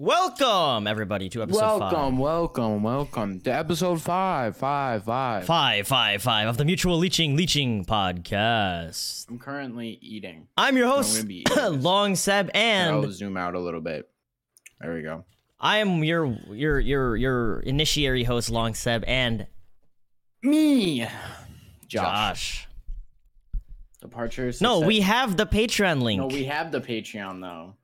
Welcome everybody to episode welcome, welcome, welcome to episode five, five, five. five, five, five of the Mutual Leeching Leeching podcast. I'm currently eating. I'm your I'm host, gonna be eating this. Long Seb, I'll and zoom out a little bit. There we go. I am your your your your initiatory host, Long Seb, and Me, Josh. Josh. Departure. No, we have the Patreon link. No, we have the Patreon though.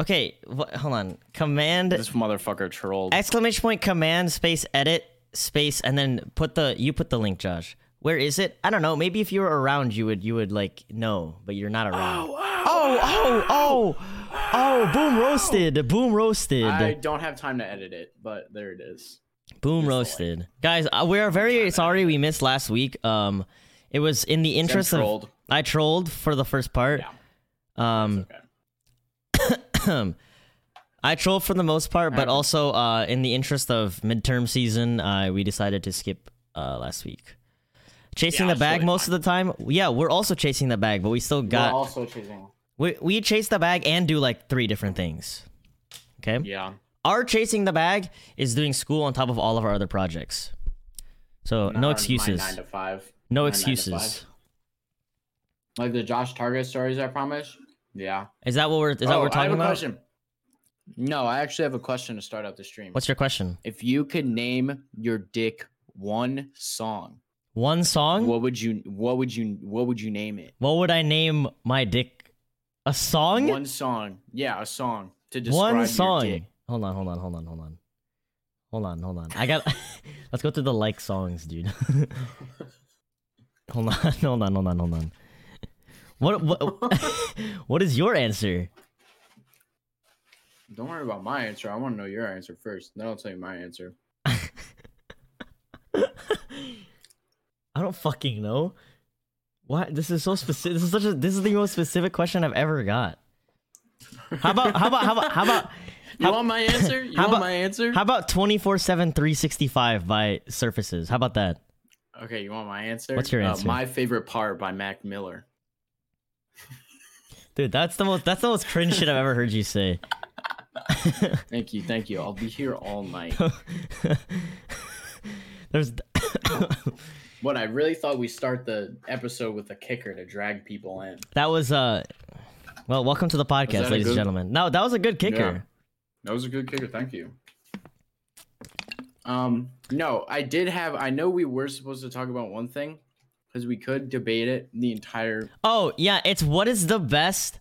Okay, wh- hold on. Command This motherfucker trolled. exclamation point command space edit space and then put the you put the link, Josh. Where is it? I don't know. Maybe if you were around, you would you would like know, but you're not around. oh, Oh, oh, oh, oh, boom roasted, boom roasted, I don't have time to edit it, but there it is. boom the roasted. Guys, uh, we are very sorry we missed last week. Um, it was in the interest of trolled. I trolled for the first part. Yeah. Um, Okay. I troll for the most part, but also uh, in the interest of midterm season, uh, we decided to skip uh, last week. Chasing Yeah, the bag most of the time. Yeah, we're also chasing the bag, but we still We're got also chasing. we we chase the bag and do like three different things. Okay. Yeah. Our chasing the bag is doing school on top of all of our other projects. So Not no my excuses. Nine to five. No my nine to excuses. five. Like the Josh Target stories I promised. Yeah. Is that what we're is that what Oh, we're I talking have a about? question. No, I actually have a question to start out the stream. What's your question? if you could name your dick one song, One song? what would you what would you what would you name it? What would I name my dick? A song? One song. Yeah, a song to describe One song. Hold on, hold on, hold on, hold on. Hold on, hold on. I got Let's go through the like songs, dude. hold on, hold on, hold on, hold on. What what what is your answer? Don't worry about my answer. I want to know your answer first. Then I'll tell you my answer. I don't fucking know. What? This is so specific. This is such a. This is the most specific question I've ever got. How about? How about? How about? How about? You How- want my answer? You how want about- my answer? How about 24 7 365 by Surfaces? How about that? okay, you want my answer? What's your Uh, answer? my favorite part by Mac Miller. Dude, that's the most that's the most cringe shit I've ever heard you say. Thank you, thank you. I'll be here all night. There's what I really thought we start the episode with a kicker to drag people in. that was uh well, welcome to the podcast, that a ladies and gentlemen. No, that was a good kicker. Yeah. That was a good kicker. Thank you. Um, no, I did have. I know we were supposed to talk about one thing because we could debate it the entire Oh, yeah, it's what is the best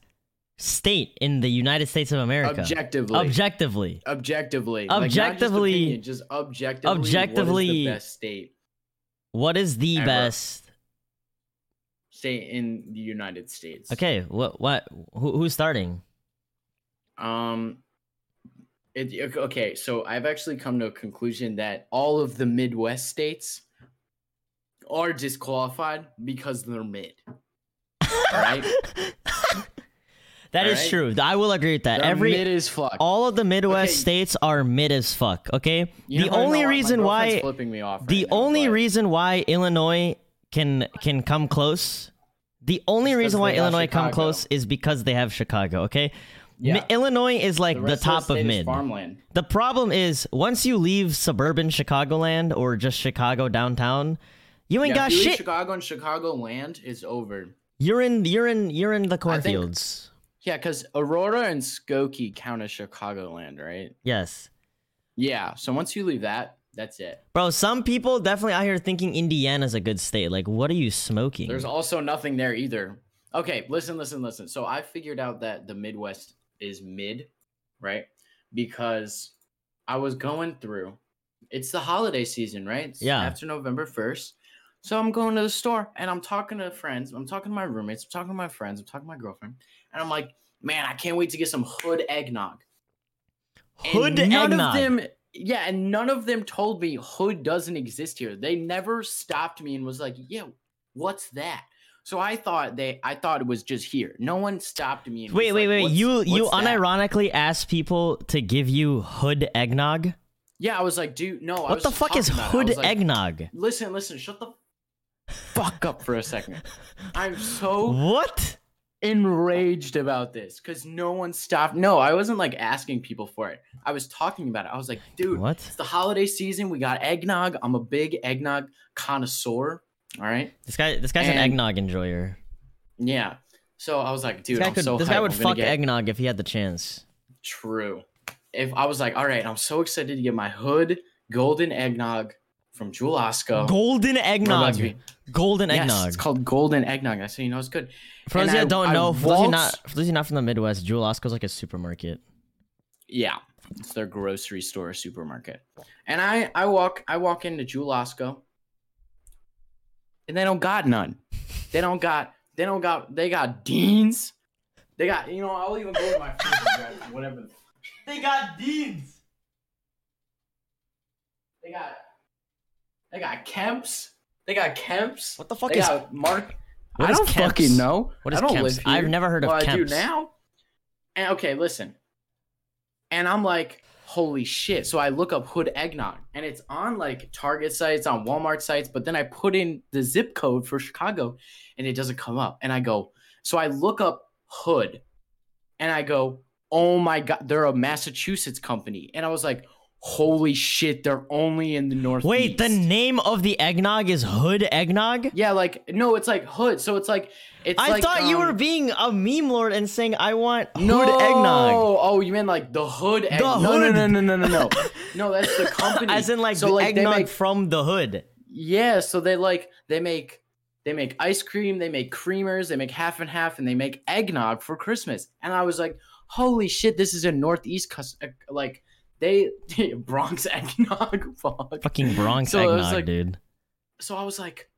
state in the United States of America? objectively. Objectively. objectively. Like, not just Objectively- opinion, just objectively. Objectively- what is the best state What is the Ever. best? state in the United States? Okay, what what who, who's starting? Um. It, okay, so I've actually come to a conclusion that all of the Midwest states are disqualified because they're mid. Right? That is Alright. true. I will agree with that. They're Every mid as fuck. all of the Midwest Okay. states are mid as fuck. Okay, You the know, only know reason why flipping me off the right now, only but reason why Illinois can can come close, the only It's 'cause reason why Illinois come close is because they have Chicago. Okay, Mi- Illinois is like the, rest top the of, mid. farmland. The problem is once you leave suburban Chicagoland or just Chicago downtown, you ain't Yeah, got you shit. Chicago and Chicago land is over. You're in you're in you're in the cornfields. Yeah, because Aurora and Skokie count as Chicagoland, right? Yes. Yeah. So once you leave that, that's it. Bro, some people definitely out here thinking Indiana's a good state. Like, what are you smoking? There's also nothing there either. Okay, listen, listen, listen. So I figured out that the Midwest is mid, right? Because I was going through. It's the holiday season, right? It's Yeah. After November first. So I'm going to the store and I'm talking to friends. I'm talking to my roommates. I'm talking to my friends. I'm talking to my girlfriend. And I'm like, man, I can't wait to get some hood eggnog. And Hood none eggnog. of them yeah and none of them told me hood doesn't exist here they never stopped me and was like yeah what's that so i thought they i thought it was just here no one stopped me and Wait, wait, like, wait. "What's- You you what's that?" unironically asked people to give you hood eggnog? yeah i was like dude no I What the fuck is talking about it. I hood like, eggnog? listen listen shut the fuck up for a second i'm so What? enraged about this because no one stopped. No, I wasn't like asking people for it. I was talking about it. I was like, dude, What? it's the holiday season. We got eggnog. I'm a big eggnog connoisseur. All right. This guy, this guy's an eggnog enjoyer. Yeah. So I was like, dude, This guy I'm could, so this guy would fuck get- eggnog if he had the chance. True. If I was like, all right, I'm so excited to get my hood golden eggnog from Jewel Osco. Golden eggnog. be- Golden Yes, eggnog. it's called golden eggnog. That's how you know it's good. For those and of you that don't I know, for those not, for those of you not from the Midwest, Jewel Osco's like a supermarket. Yeah, it's their grocery store, supermarket. And I, I walk, I walk into Jewel Osco, and they don't got none. They don't got, they don't got, they got Deans. They got, you know, I'll even go to my whatever. They got Deans. They got, they got Kemps. They got Kemps. What the fuck They is? got Mark. what I is don't Kemps? fucking know. What is I don't Kemps? live I've never heard of Kemps. well, I do now. And okay, listen. And I'm like, holy shit. So I look up hood eggnog and it's on like Target sites, on Walmart sites, but then I put in the zip code for Chicago and it doesn't come up. And I go, so I look up hood and I go, oh my God, they're a Massachusetts company. And I was like, holy shit, they're only in the Northeast. Wait, the name of the eggnog is Hood Eggnog. Yeah, like, no, it's like hood. So it's like, it's I like, thought you um, were being a meme lord and saying I want Hood No. Eggnog. Oh, you mean like the hood? Egg- The no, no, hood. no, no, no, no, no. No, that's the company. As in like so the like eggnog make from the hood. yeah. So they like they make they make ice cream, they make creamers, they make half and half, and they make eggnog for Christmas. And I was like, holy shit, this is a Northeast cus- like they Bronx eggnog. Fuck. Fucking Bronx So eggnog, like- dude. So I was like,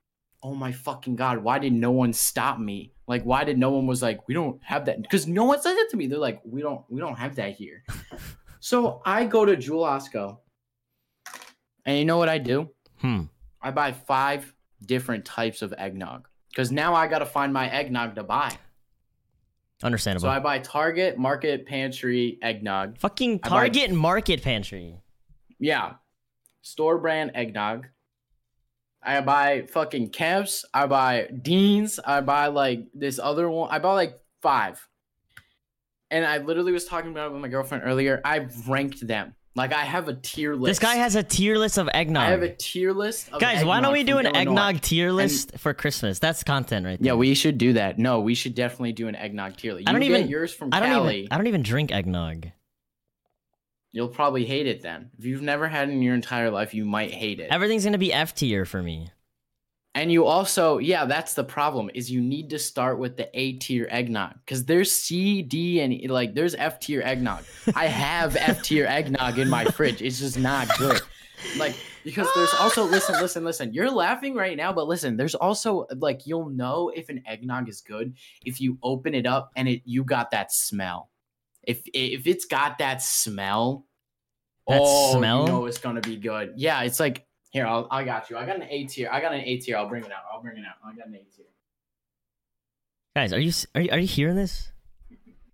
oh my fucking god, why did no one stop me? Like, why did no one was like, we don't have that? Because no one said that to me. They're like, we don't, we don't have that here. so I go to Jewel Osco, and you know what I do? Hmm. I buy five different types of eggnog because now I got to find my eggnog to buy. Understandable. So I buy Target, Market, Pantry eggnog. Fucking I buy- Target Market Pantry. Yeah, store brand eggnog. I buy fucking Kemp's. I buy Dean's. I buy like this other one. I buy like five. And I literally was talking about it with my girlfriend earlier. I've ranked them. Like I have a tier list. This guy has a tier list of eggnog. I have a tier list. Of Guys, why don't we do an Illinois. eggnog tier list for Christmas? That's content right there. Yeah, we should do that. No, we should definitely do an eggnog tier list. I don't get even- yours from I don't Cali. even I don't even drink eggnog. You'll probably hate it then. If you've never had it in your entire life, you might hate it. Everything's gonna be F tier for me. And you also, yeah, that's the problem is you need to start with the A tier eggnog because there's C, D, and like there's F tier eggnog. I have F tier eggnog in my fridge. It's just not good. Like because there's also listen, listen, listen. You're laughing right now, but listen, there's also like you'll know if an eggnog is good if you open it up and it you got that smell. If if it's got that smell, That oh, smell? you know it's gonna be good. Yeah, it's like here, I'll, I got you. I got an A tier. I got an A tier. I'll bring it out. I'll bring it out. I got an A tier. Guys, are you are you, are you hearing this?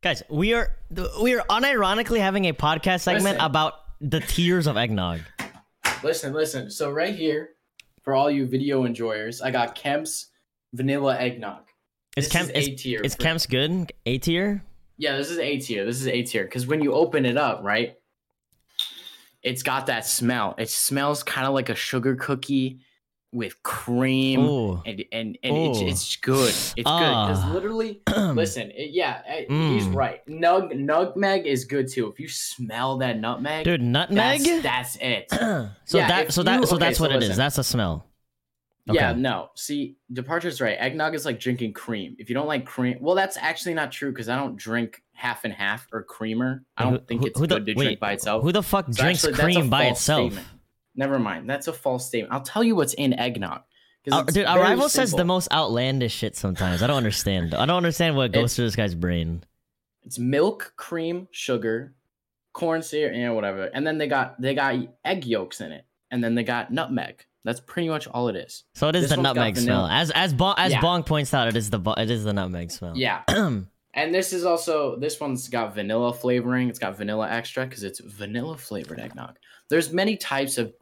Guys, we are we are unironically having a podcast segment Listen. about the tiers of eggnog. Listen, listen. So right here, for all you video enjoyers, I got Kemp's vanilla eggnog. Is Kemp is is, A tier. is for- Kemp's good? A tier? Yeah, this is A tier. This is A tier because when you open it up, right, it's got that smell. It smells kind of like a sugar cookie with cream. Ooh. And and, and it's, Ooh. it's good. It's good. Ah. Because literally, listen, it, yeah, eh, he's Mm. right. Nug nutmeg is good too. If you smell that nutmeg, Dude, nutmeg? that's, that's it. so Yeah, that so that you- so okay, that's so what it is. listen. That's a smell. Yeah, no. See, Departure's right. Eggnog is like drinking cream. If you don't like cream, well, that's actually not true because I don't drink half and half or creamer. I don't think it's who the- good to wait, drink by itself. Who the fuck So drinks actually, cream by itself? statement. Never mind. That's a false statement. I'll tell you what's in eggnog. Our, uh, dude, our very rival says the most outlandish shit sometimes. I don't understand. I don't understand what goes It's- through this guy's brain. It's milk, cream, sugar, corn syrup, know, whatever. And then they got they got egg yolks in it, and then they got nutmeg. That's pretty much all it is. So it is This the nutmeg smell. As as Bong, as Yeah. Bong points out, it is the it is the nutmeg smell. Yeah. And this is also this one's got vanilla flavoring. It's got vanilla extra because it's vanilla flavored eggnog. There's many types of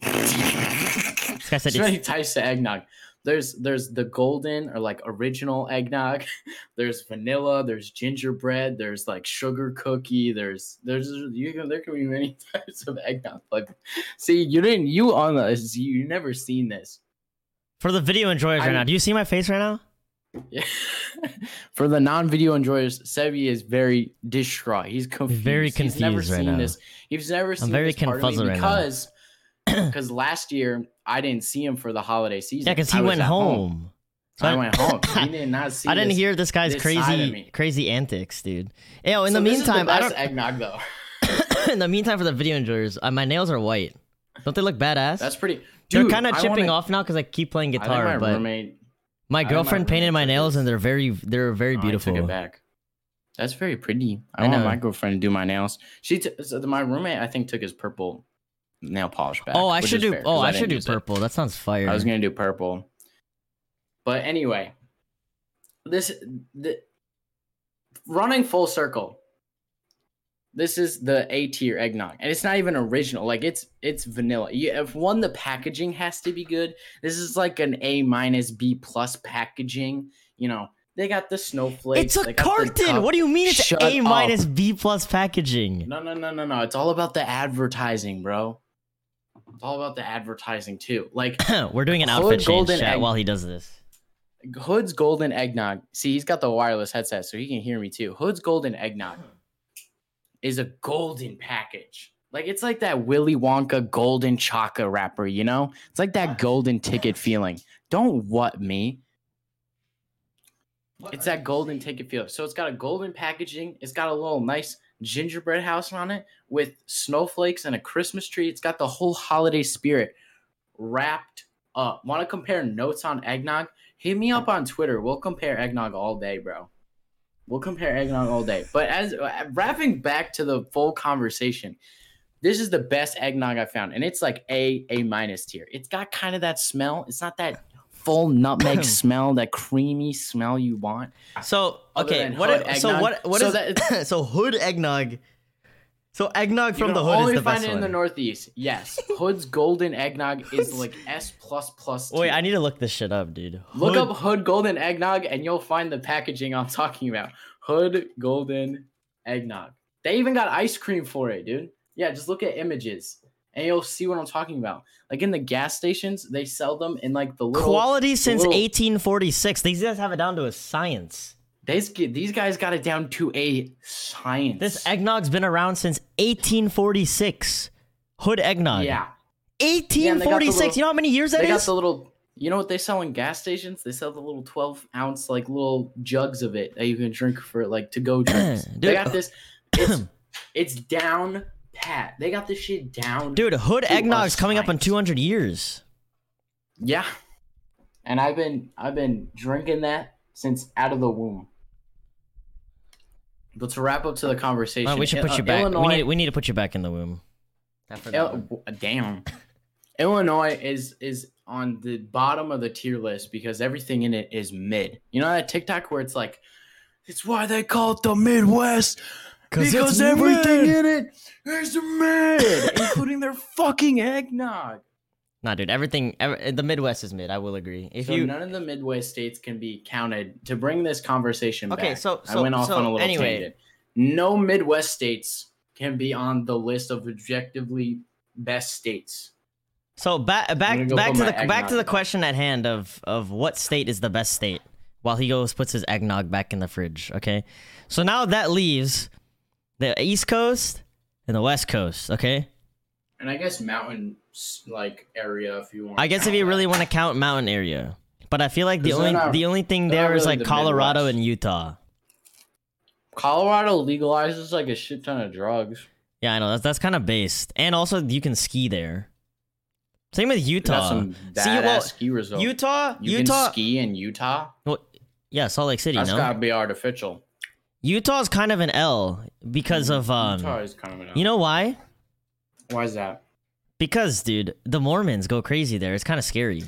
this guy said There's many types of eggnog. there's there's the golden or like original eggnog. there's vanilla. There's gingerbread. There's like sugar cookie. There's there's you can there can be many types of eggnog. Like, see, you didn't you on this you you never seen this. For the video enjoyers right now, do you see my face right now? Yeah. For the non-video enjoyers, Sebi is very distraught. He's confused. very He's never confused right seen now. this. He's never seen very this part of me confuzzled right because because last year I didn't see him for the holiday season. Yeah, because he was went at home. So I went home. He did not see. I didn't this. hear this guy's this crazy, crazy antics, dude. Yo, in So the this is meantime, I don't. eggnog though. in the meantime, for the video enjoyers, uh, my nails are white. Don't they look badass? That's pretty. They're kind of chipping wanna- off now because I keep playing I think guitar. my but roommate. My think my girlfriend painted my nails, this. and they're very, they're very Oh, I beautiful. took it back. That's very pretty. I, I want know. my girlfriend to do my nails. She, t- so my roommate, I think, took his purple nail polish back. oh, I should do. fair, oh, 'cause I didn't should do use it. purple. That sounds fire. I was gonna do purple. But anyway, this the running full circle. This is the A tier eggnog, and it's not even original. Like it's it's vanilla. You, if one, the packaging has to be good. This is like an A minus B plus packaging. You know, they got the snowflakes. it's a carton. What do you mean? It's Shut A minus B plus packaging. No, no, no, no, no. It's all about the advertising, bro. It's all about the advertising too. Like We're doing an outfit change chat egg- while he does this. Hood's golden eggnog. See, he's got the wireless headset, so he can hear me too. Hood's golden eggnog is a golden package. Like it's like that Willy Wonka golden chocolate wrapper, you know? It's like that golden ticket feeling. Don't what me. It's that golden ticket feeling. So it's got a golden packaging. It's got a little nice gingerbread house on it with snowflakes and a Christmas tree. It's got the whole holiday spirit wrapped up. Want to compare notes on eggnog? Hit me up on Twitter. We'll compare eggnog all day, bro. We'll compare eggnog all day. But as uh, wrapping back to the full conversation, this is the best eggnog I found, and it's like A A minus tier. It's got kind of that smell. It's not that full nutmeg smell, that creamy smell you want. So okay, what? If, so what? What So is that- so hood eggnog? So eggnog from the hood only is the find it in one. the Northeast. Yes, Hood's golden eggnog is like S plus plus. Wait. I need to look this shit up, dude. Look up Hood Golden Eggnog and you'll find the packaging I'm talking about. Hood Golden Eggnog. They even got ice cream for it, dude. Yeah, just look at images and you'll see what I'm talking about. Like in the gas stations, they sell them in like the little quality since little- 1846. These guys have it down to a science. These, these guys got it down to a science. This eggnog's been around since 1846. Hood eggnog. yeah. and they got the 1846. little- you know how many years that They is? got the little you know what they sell in gas stations? They sell the little 12 ounce like little jugs of it that you can drink for like to go drinks. they got uh, this. It's it's down pat. They got this shit down. Dude, hood eggnog's coming up on 200 years. Yeah. And I've been I've been drinking that since out of the womb. But to wrap up to the conversation, Well, we should I- put uh, you back. Illinois, we need we need to put you back in the womb. After that one. Il- damn. Illinois is is on the bottom of the tier list because everything in it is mid. You know that TikTok where it's like, it's why they call it the Midwest because everything in it is mid, including their fucking eggnog. Nah, dude, everything. ev the Midwest is mid. I will agree. If so you none of the Midwest states can be counted to bring this conversation Okay, back. so- I went off so on a little anyway. tangent. No Midwest states can be on the list of objectively best states. So uh, back back back to the back to the question at hand of of what state is the best state while he goes puts his eggnog back in the fridge. Okay, so now that leaves the East Coast and the West Coast. Okay, And I guess mountain like area if you want. I guess if you really want to count mountain area, but I feel like the only not- the only thing there is really like the Colorado Midwest. and Utah. Colorado legalizes like a shit ton of drugs. Yeah, I know that's that's kind of based, and also you can ski there. Same with Utah. some badass See, well, ski results. Utah, you Utah, can ski in Utah. well, yeah, Salt Lake City. That's no, gotta be artificial. Utah's kind of an L because of um. Utah is kind of an L. You know why? Why is that? Because, dude, the Mormons go crazy there. It's kind of scary.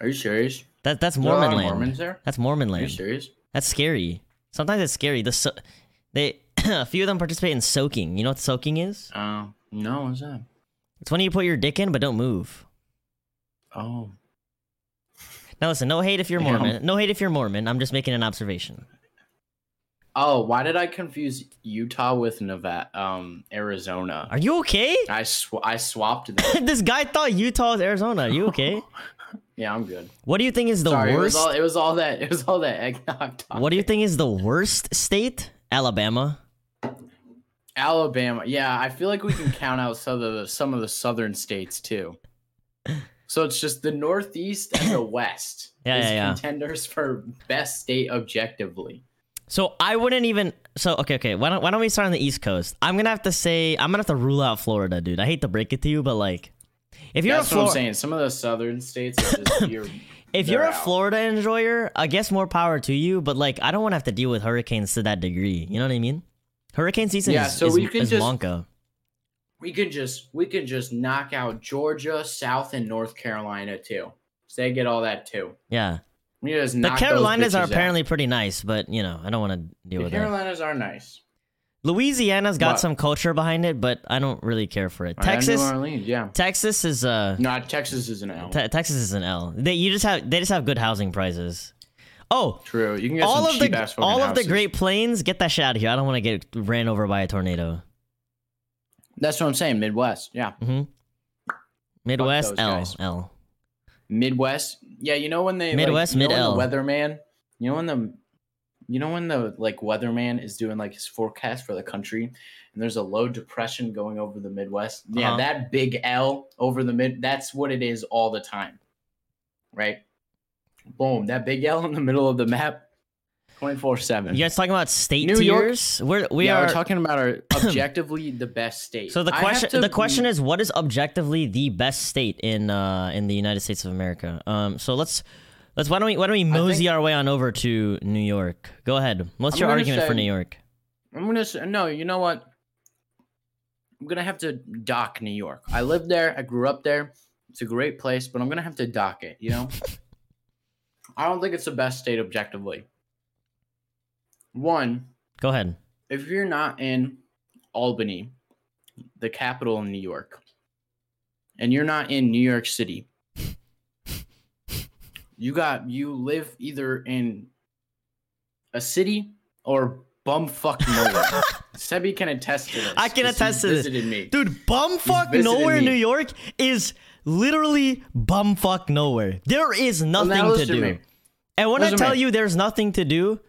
Are you serious? That that's There are a lot Mormon of land. Mormons there. That's Mormon land. Are you serious? That's scary. Sometimes it's scary. The so- they a few of them participate in soaking. You know what soaking is? Uh, no. What's that? It's when you put your dick in but don't move. Oh, Now listen, no hate if you're. Mormon. No hate if you're Mormon. I'm just making an observation. Oh, why did I confuse Utah with Nevada, um, Arizona? Are you okay? I sw- I swapped them. this guy thought Utah was Arizona. Are you okay? yeah, I'm good. What do you think is the Sorry, it worst? was all it was all that it was all that eggnog talk. what do you think is the worst state? Alabama. Alabama. Yeah, I feel like we can count out some of the some of the southern states too. So it's just the Northeast and the West. Yeah, is yeah, yeah. Contenders for best state objectively. So I wouldn't even. So okay, okay. Why don't Why don't we start on the East Coast? I'm gonna have to say I'm gonna have to rule out Florida, dude. I hate to break it to you, but like, if you're That's a what I'm saying. Some of the southern states are just you're, if you're a out. Florida enjoyer, I guess more power to you. But like, I don't want to have to deal with hurricanes to that degree. You know what I mean? Hurricane season Yeah, is, so is, we can just- Wonka. we can just we can just knock out Georgia, South, and North Carolina too. So they get all that too. Yeah, The Carolinas are bitches out. apparently pretty nice, but you know, I don't want to deal the with that. The Carolinas are nice. Louisiana's got But- some culture behind it, but I don't really care for it. Texas, New Orleans, yeah. Texas is uh, No, Texas is an L. Te- Texas is an L. They you just have they just have good housing prices. Oh, True. You can get all some of cheap the all of the. Great Plains, get that shit out of here. I don't want to get ran over by a tornado. That's what I'm saying. Midwest, yeah. hmm Midwest L guys. L. Midwest, yeah. You know when they Midwest, like, you mid-L. weatherman. You know when the, you know when the like weatherman is doing like his forecast for the country, and there's a low depression going over the Midwest. Yeah, Uh-huh. that big L over the mid. That's what it is all the time, right? Boom, that big L in the middle of the map, twenty four seven. You guys talking about state New York- tiers? We're we yeah, are. we're talking about our objectively the best state. so the question to- the question is what is objectively the best state in uh in the United States of America? Um so let's let's why don't we why don't we mosey our way on over to New York? Go ahead. What's I'm your argument for New York? I'm gonna say no. You know what? I'm gonna have to dock New York. I lived there. I grew up there. It's a great place, but I'm gonna have to dock it. You know, I don't think it's the best state objectively. One, Go ahead. if you're not in Albany, the capital of New York, and you're not in New York City, you got you live either in a city or bumfuck nowhere. Sebi can attest to this. I can attest to this. me. Dude, bumfuck nowhere, me. New York is literally bumfuck nowhere. There is nothing now to do. me. And when I tell me. you there's nothing to do,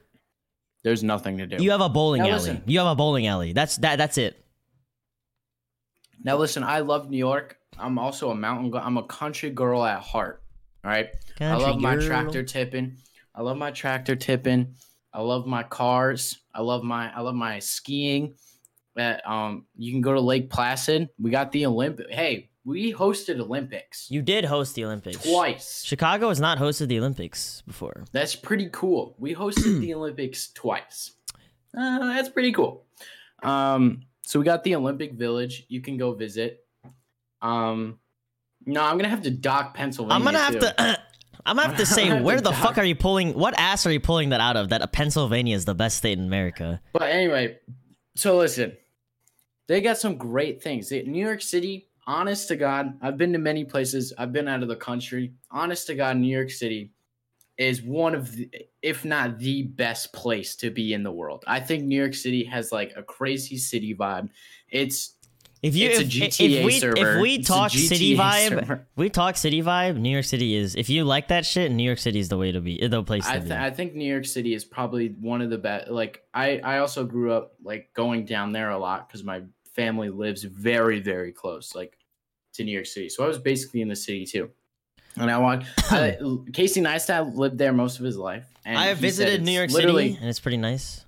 There's nothing to do. you have a bowling Now alley. listen. You have a bowling alley. That's that. That's it. Now listen, I love New York. I'm also a mountain. Go- I'm a country girl at heart. All right. I Country love my girl. tractor tipping. I love my tractor tipping. I love my cars. I love my I love my skiing. At, um, you can go to Lake Placid. We got the Olympic. Hey, we hosted Olympics You did host the Olympics. twice. Chicago has not hosted the Olympics before. That's pretty cool. We hosted the Olympics twice. Uh, that's pretty cool. Um, so we got the Olympic Village. You can go visit. Um, no, I'm gonna have to dock Pennsylvania. I'm gonna have too. to. I'm gonna have to say, have where to the dock- fuck are you pulling? What ass are you pulling that out of? That Pennsylvania is the best state in America. But anyway, so listen, they got some great things. They- New York City, honest to God, I've been to many places. I've been out of the country. Honest to God, New York City is one of, the, if not the best place to be in the world. I think New York City has like a crazy city vibe. It's If you It's a if, GTA if we server. if we It's talk city vibe, server. we talk city vibe. New York City is. If you like that shit, New York City is the way to be. The place to I, be. th- I think New York City is probably one of the best. Like I, I also grew up like going down there a lot because my family lives very, very close, like to New York City. So I was basically in the city too. And I want I, Casey Neistat lived there most of his life. And I have visited New York City and it's pretty nice.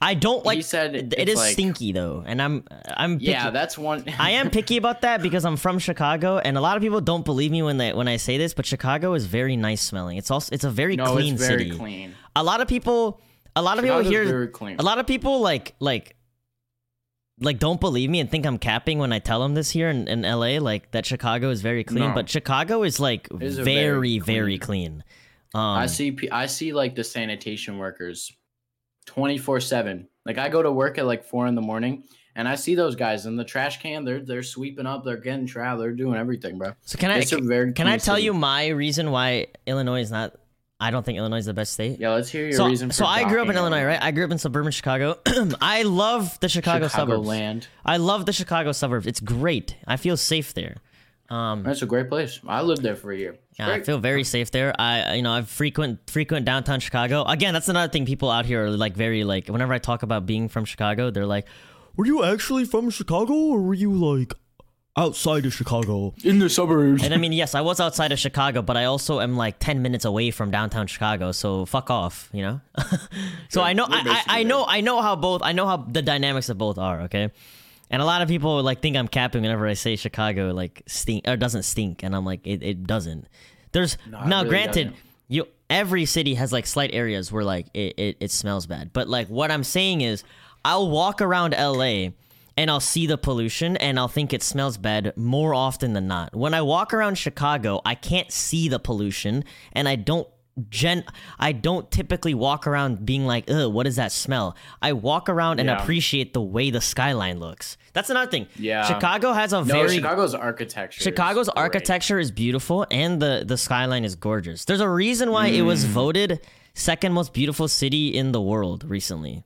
I don't like. he said it it's like, stinky though, and I'm I'm picky. Yeah, that's one. I am picky about that because I'm from Chicago, and a lot of people don't believe me when they when I say this. But Chicago is very nice smelling. It's also it's a very no, clean it's very city. clean. A lot of people, a lot of Chicago's people here, very clean. a lot of people like like like don't believe me and think I'm capping when I tell them this here in, in LA, like that Chicago is very clean. No. But Chicago is like is a very very very clean. Um, I see. I see like the sanitation workers, twenty four seven. Like I go to work at like four in the morning, and I see those guys in the trash can. They're they're sweeping up. They're getting trash They're doing everything, bro. So can I It's a very can I tell city. you my reason why Illinois is not I don't think Illinois is the best state. Yeah, let's hear your so, reason. For so I grew up in Illinois, right? I grew up in suburban Chicago. I love the Chicago, suburbs. land. I love the Chicago suburbs. It's great. I feel safe there. Um, That's a great place. I lived there for a year. Yeah, I feel very safe there. I, you know, I've frequent frequent downtown Chicago. Again, that's another thing. People out here are like very like. Whenever I talk about being from Chicago, they're like, "Were you actually from Chicago, or were you like outside of Chicago?" in the suburbs. And I mean, yes, I was outside of Chicago, but I also am like ten minutes away from downtown Chicago. So fuck off, you know. so I know, I, I, I know, I know how both, I know how the dynamics of both are. Okay, and a lot of people like think I'm capping whenever I say Chicago like stink or doesn't stink, and I'm like, it, it doesn't. There's No, now, really granted, doesn't. you every city has like slight areas where like it, it, it smells bad, but like what I'm saying is, I'll walk around LA and I'll see the pollution and I'll think it smells bad more often than not. When I walk around Chicago, I can't see the pollution and I don't gen I don't typically walk around being like, "Ugh, what does that smell?" I walk around and Yeah. appreciate the way the skyline looks. That's another thing. Yeah. Chicago has a no, very Chicago's architecture. is Chicago's great. architecture is beautiful and the the skyline is gorgeous. There's a reason why it Mm. was voted second most beautiful city in the world recently.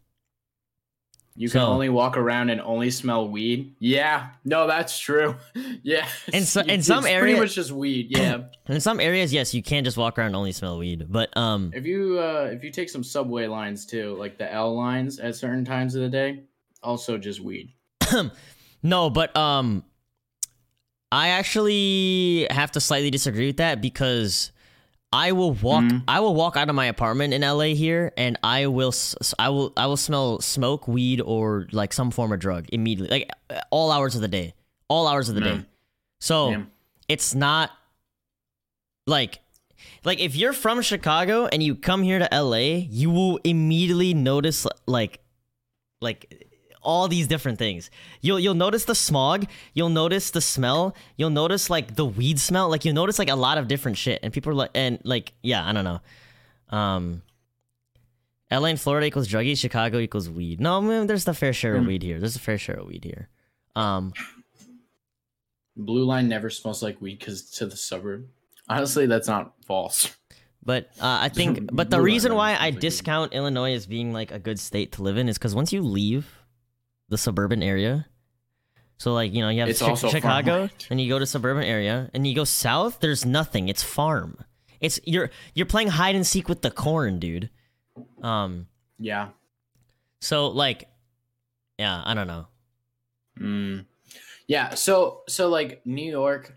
You can So- only walk around and only smell weed. Yeah, no, that's true. yeah, In so- in It's some pretty area- much just weed. Yeah, in some areas, yes, you can't just walk around and only smell weed. But um if you uh if you take some subway lines too, like the L lines at certain times of the day, also just weed. no, but um I actually have to slightly disagree with that because I will walk Mhm. I will walk out of my apartment in LA here and I will I will I will smell smoke, weed or like some form of drug immediately. Like uh, all hours of the day. All hours of the day. So Yeah. it's not like like if you're from Chicago and you come here to LA, you will immediately notice like like all these different things. You'll you'll notice the smog, you'll notice the smell, you'll notice like the weed smell, like you'll notice like a lot of different shit. And people are like and like yeah, I don't know. Um LA and Florida equals druggies, Chicago equals weed. No, man, there's the fair share of Hmm. weed here. There's a fair share of weed here. Um Blue line never smells like weed because to the suburb. Honestly, that's not false. But uh, I think, but the reason why I discount Illinois as being like a good state to live in is because once you leave the suburban area, so like you know you have Chi- Chicago, and you go to suburban area, and you go south, there's nothing. It's farm. It's you're you're playing hide and seek with the corn, dude. Um. Yeah. So like, yeah, I don't know. Mm. Yeah. So so like New York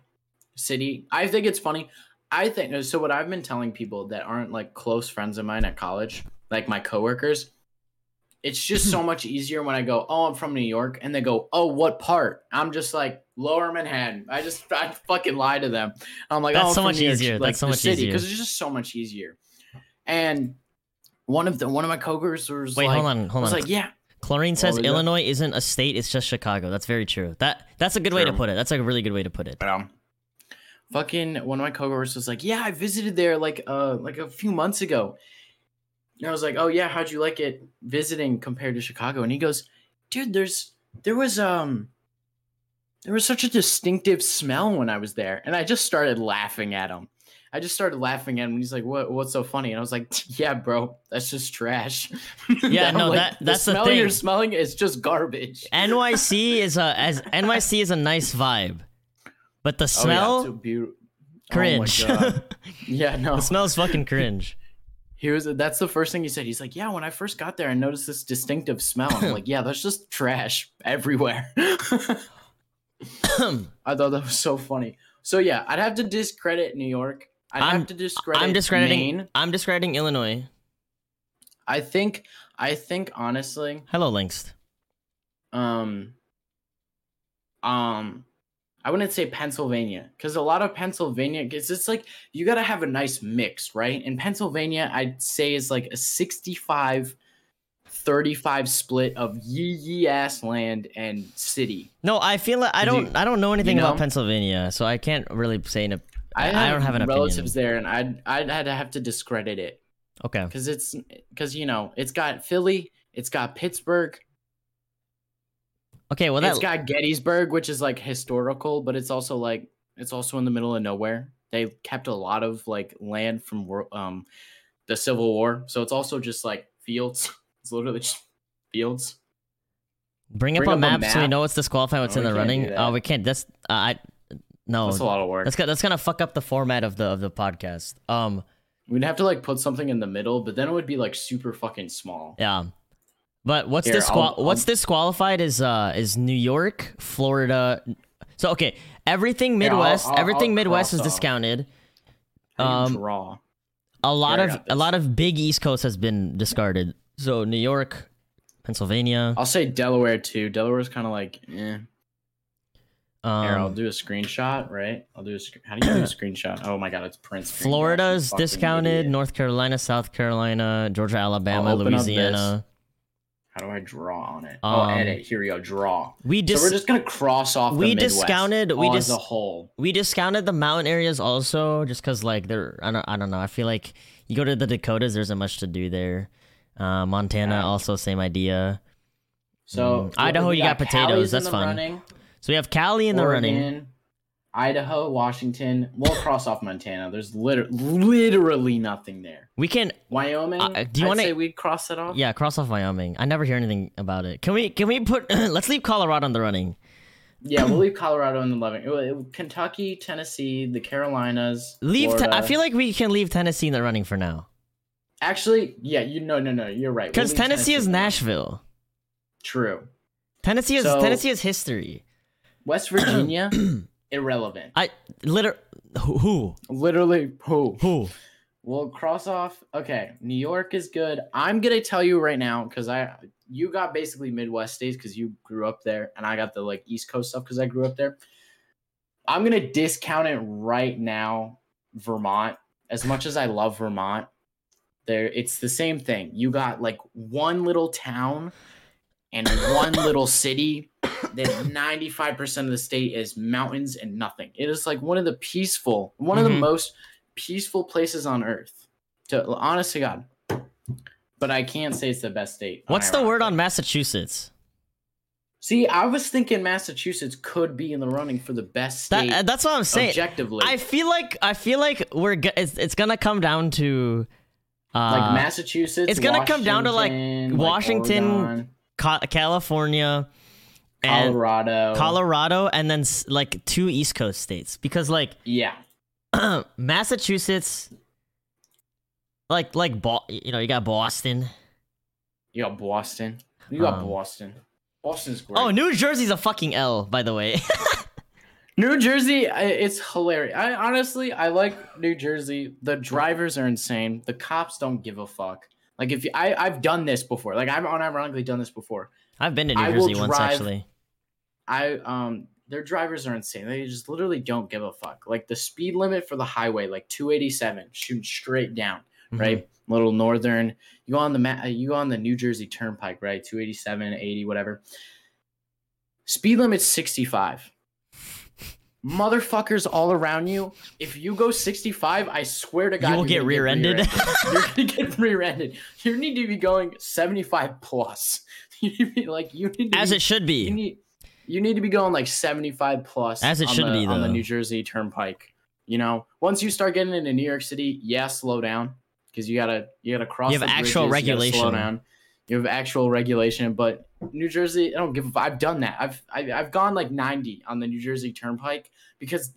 City, I think it's funny. I think so. What I've been telling people that aren't like close friends of mine at college, like my coworkers, it's just so much easier when I go, "Oh, I'm from New York," and they go, "Oh, what part?" I'm just like Lower Manhattan. I just I fucking lie to them. I'm like, That's "Oh, I'm so from much New York," easier. like That's so much city, easier. because it's just so much easier. And one of the one of my coworkers was Wait, like, hold on, hold was on. like, "Yeah." Chlorine says was? Illinois isn't a state; it's just Chicago. That's very true. That that's a good way to put it. That's like a really good way to put it. But um, fucking one of my coworkers was like, "Yeah, I visited there like uh like a few months ago." And I was like, "Oh yeah, how'd you like it visiting compared to Chicago?" And he goes, "Dude, there's there was um there was such a distinctive smell when I was there." And I just started laughing at him. I just started laughing at him. He's like, "What? What's so funny?" And I was like, "Yeah, bro, that's just trash." Yeah, no, like, that- that's the smell you're smelling is just garbage. NYC is a as NYC is a nice vibe, but the Oh, yeah, smell so beautiful. cringe. Oh my God. Yeah, no. the smell's fucking cringe. He was that's the first thing he said. He's like, Yeah, when I first got there, I noticed this distinctive smell. I'm like, Yeah, that's just trash everywhere. I thought that was so funny. So yeah, I'd have to discredit New York. I'd I'm- have to discredit I'm discrediting. Maine. I'm discrediting Illinois. I think I think honestly, Hello, Linkst. um um I wouldn't say Pennsylvania because a lot of Pennsylvania it's it's like you got to have a nice mix, right? In Pennsylvania, I'd say is like a 65 35 split of yee yee ass land and city. No, I feel like I Do don't. you- I don't know anything know? about Pennsylvania, so I can't really say. An, I, I don't have an relatives opinion. there, and I'd I'd had to have to discredit it Okay. because it's because you know it's got Philly, it's got Pittsburgh, Okay. Well, it's that got Gettysburg, which is like historical, but it's also like it's also in the middle of nowhere. They kept a lot of like land from um the Civil War. So it's also just like fields. It's literally just fields. Bring up Bring a up a map, so we know what's disqualified, what's No, in the running. Oh, we can't. That's uh, I. No, That's a lot of work. that's that's gonna fuck up the format of the of the podcast. Um, We'd have to like put something in the middle, but then it would be like super fucking small. yeah. But what's Here, disqual- I'll- what's I'll- disqualified is uh is New York, Florida. So okay, everything Here, I'll- Midwest, I'll- everything I'll Midwest is discounted. Do you Um, draw. A lot Here, of a lot of big East Coast has been discarded. So New York, Pennsylvania. I'll say Delaware too. Delaware's kind of like, eh. Here, I'll Um, do a screenshot, right? I'll do a. Sc- How do you do a screenshot? Oh my god, it's print screen. Florida's discounted. North Carolina, South Carolina, Georgia, Alabama, open up this. Louisiana. How do I draw on it? Um, oh, edit. Here we go. Draw. We so dis- we're just gonna cross off. we Midwest discounted- we as dis- a whole. we discounted the mountain areas also, just because like they're I don't I don't know. I feel like you go to the Dakotas, there isn't much to do there. Uh, Montana Yeah. also same idea. So Mm, Idaho, you got potatoes, Cali's that's fun. running, So we have Cali in the running. Idaho, Washington. We'll cross off Montana. There's liter- literally nothing there. We can Wyoming. Uh, do you wanna- say we'd cross it off? yeah cross off Wyoming. I never hear anything about it. Can we can we put let's leave Colorado in the running. Yeah, we'll leave Colorado in the. It- it- Kentucky, Tennessee, the Carolinas. Leave. Te- I feel like we can leave Tennessee in the running for now Actually, yeah, you no no no, you're right. We'll because Tennessee is running. Nashville. True. Tennessee is So- Tennessee is history. West Virginia, irrelevant. I liter who who Literally, who? who We'll cross off. Okay, New York is good. I'm gonna tell you right now because I you got basically Midwest states because you grew up there, and I got the like East Coast stuff because I grew up there. I'm gonna discount it right now. Vermont, as much as I love Vermont, there it's the same thing. You got like one little town and one little city. Then 95% of the state is mountains and nothing. It is like one of the peaceful, one of the Mhm. most peaceful places on earth. To honest to God. But I can't say it's the best state. What's the word on. Massachusetts? See, I was thinking Massachusetts could be in the running for the best state uh, that's what I'm saying. objectively. I feel like I feel like we're it's, it's gonna come down to uh, like Massachusetts. it's gonna come down to, like, Washington, Washington, Ca- California, Colorado. Colorado, and then like two East Coast states because like Yeah. Massachusetts, like like Bo- you know you got Boston. You got Boston. You got Um, Boston. Boston's great. Oh, New Jersey's a fucking L, by the way. New Jersey, it's hilarious. I honestly, I like New Jersey. The drivers are insane. The cops don't give a fuck. Like if you, I, I've done this before. Like I've unironically done this before. I've been to New I Jersey once drive- actually. I um, their drivers are insane. They just literally don't give a fuck. Like the speed limit for the highway, like 287, shooting straight down, Mhm. right? Little northern. You go on the ma- you go on the New Jersey Turnpike, right? 287, 80, whatever. Speed limit's 65. Motherfuckers all around you. If you go 65, I swear to God, you will get rear-ended. rear-ended. you're gonna get rear-ended. You need to be going 75 plus. You need to be like you need to As be, it should you be. You need to be going like 75 plus As it on should the, be, on the. New Jersey Turnpike. You know, once you start getting into New York City, yeah, slow down because you gotta you gotta cross. You have the actual bridges, you slow down. You have actual regulation, but New Jersey, I don't give. a I've done that. I've I've, I've gone like 90 on the New Jersey Turnpike because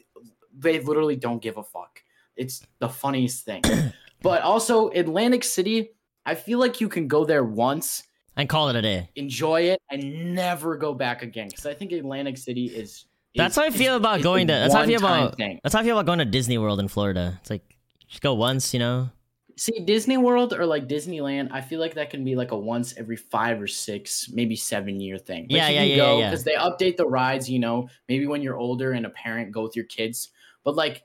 they literally don't give a fuck. It's the funniest thing. but also Atlantic City, I feel like you can go there once And call it a day. enjoy it and never go back again because I think Atlantic City is. That's is- how I is- feel about is going to. That's how I feel about. Thing. That's how I feel about going to Disney World in Florida. It's like just go once, you know. See, Disney World or like Disneyland, I feel like that can be like a once every five or six, maybe seven year thing. Like Yeah, you yeah, can yeah, go yeah, yeah. Because they update the rides, you know, maybe when you're older and a parent, go with your kids. But like,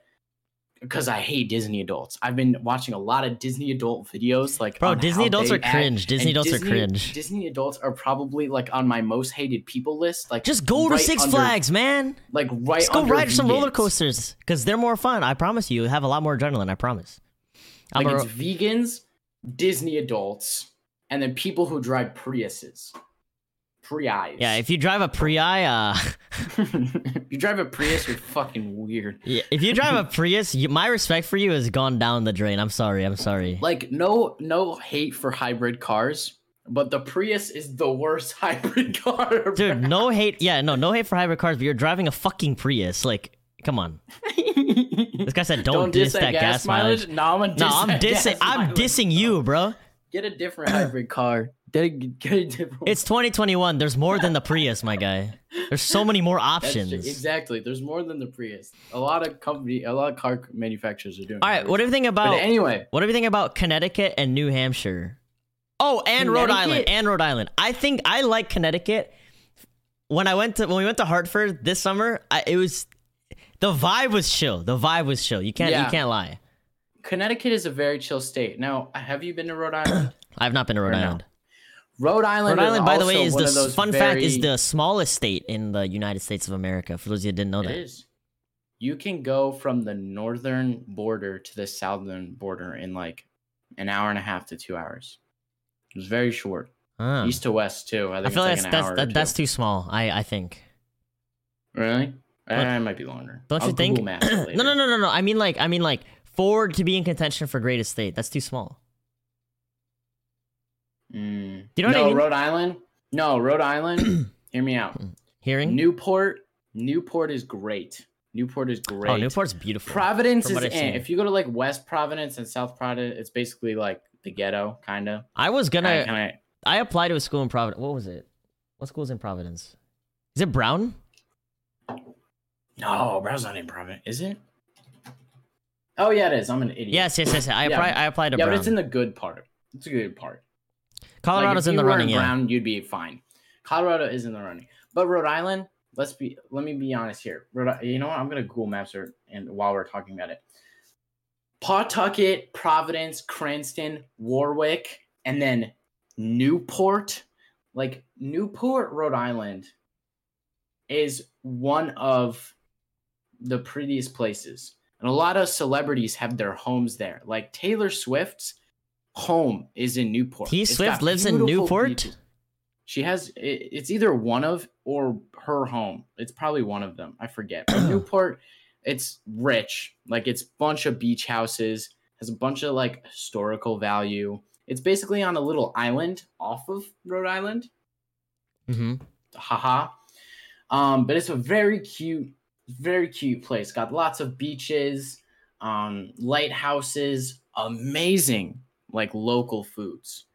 because I hate Disney adults. I've been watching a lot of Disney adult videos. Like, Bro, Disney adults are act, cringe. Disney and adults are cringe. Disney adults are probably like on my most hated people list. Like, Just go to Six under- Flags, man. Like right. Just go ride some roller coasters because they're more fun. I promise you, you have a lot more adrenaline. I promise. I'm Like a- it's vegans, Disney adults, and then people who drive Priuses. Prius. Yeah, if you drive a Prii, uh, you drive a Prius, you're fucking weird. yeah, if you drive a Prius, you, my respect for you has gone down the drain. I'm sorry. I'm sorry. Like no no hate for hybrid cars, but the Prius is the worst hybrid car. Dude, no hate. Yeah, no, no hate for hybrid cars, but you're driving a fucking Prius. Like, come on. This guy said, "Don't, diss that, gas, mileage." No, I'm No, I'm dissing. gas I'm mileage. dissing you, bro. Get a different hybrid car. Get a, get a different. It's 2021. There's more than the Prius, my guy. There's so many more options. Exactly. There's more than the Prius. A lot of company, a lot of car manufacturers are doing. All right, what do you think about? But anyway, What do you think about Connecticut and New Hampshire? Oh, and Rhode Island, and Rhode Island. I think I like Connecticut. When I went to when we went to Hartford this summer, I, it was the vibe was chill. The vibe was chill. You can't Yeah. you can't lie. Connecticut is a very chill state. Now, have you been to Rhode Island? I've not been to Rhode Or? Island. Rhode Island. Rhode is Island, by the way, is the fun fact is the smallest state in the United States of America. For those of you who didn't know It that. is. You can go from the northern border to the southern border in like an hour and a half to two hours. It's very short. East to west too. I think I feel like that's that's that, that's too small. I I think. really. Eh, it might be longer. Don't I'll you think? Google no, no, no, no, no. I mean like I mean like Ford to be in contention for greatest state. That's too small. Mm. You know no, I mean? Rhode Island. No, Rhode Island. hear me out. Hearing? Newport. Newport is great. Newport is great. oh, Newport's beautiful. Providence is eh. if you go to like West Providence and South Providence, it's basically like the ghetto, kind of. I was gonna. kind I applied to a school in Providence. What was it? What school's in Providence? Is it Brown? No, Brown's not in Providence, is it? Oh yeah, it is. I'm an idiot. Yes, yes, yes. I Yeah. applied. I applied to yeah, Brown. but it's in the good part. It's a good part. Colorado's like, in the you were running. yeah. Brown, you'd be fine. Colorado is in the running, but Rhode Island. Let's be. Let me be honest here. Rhode, you know what? I'm gonna Google Maps her, and while we're talking about it, Pawtucket, Providence, Cranston, Warwick, and then Newport. Like Newport, Rhode Island, is one of the prettiest places, and a lot of celebrities have their homes there. Like Taylor Swift's home is in Newport. T Swift lives in Newport. beaches. She has. It's either one of or her home. It's probably one of them. I forget. But Newport, it's rich. Like it's bunch of beach houses. Has a bunch of like historical value. It's basically on a little island off of Rhode Island. Mm-hmm. Haha. Um, but it's a very cute, very cute place. Got lots of beaches, um, lighthouses, amazing like local foods.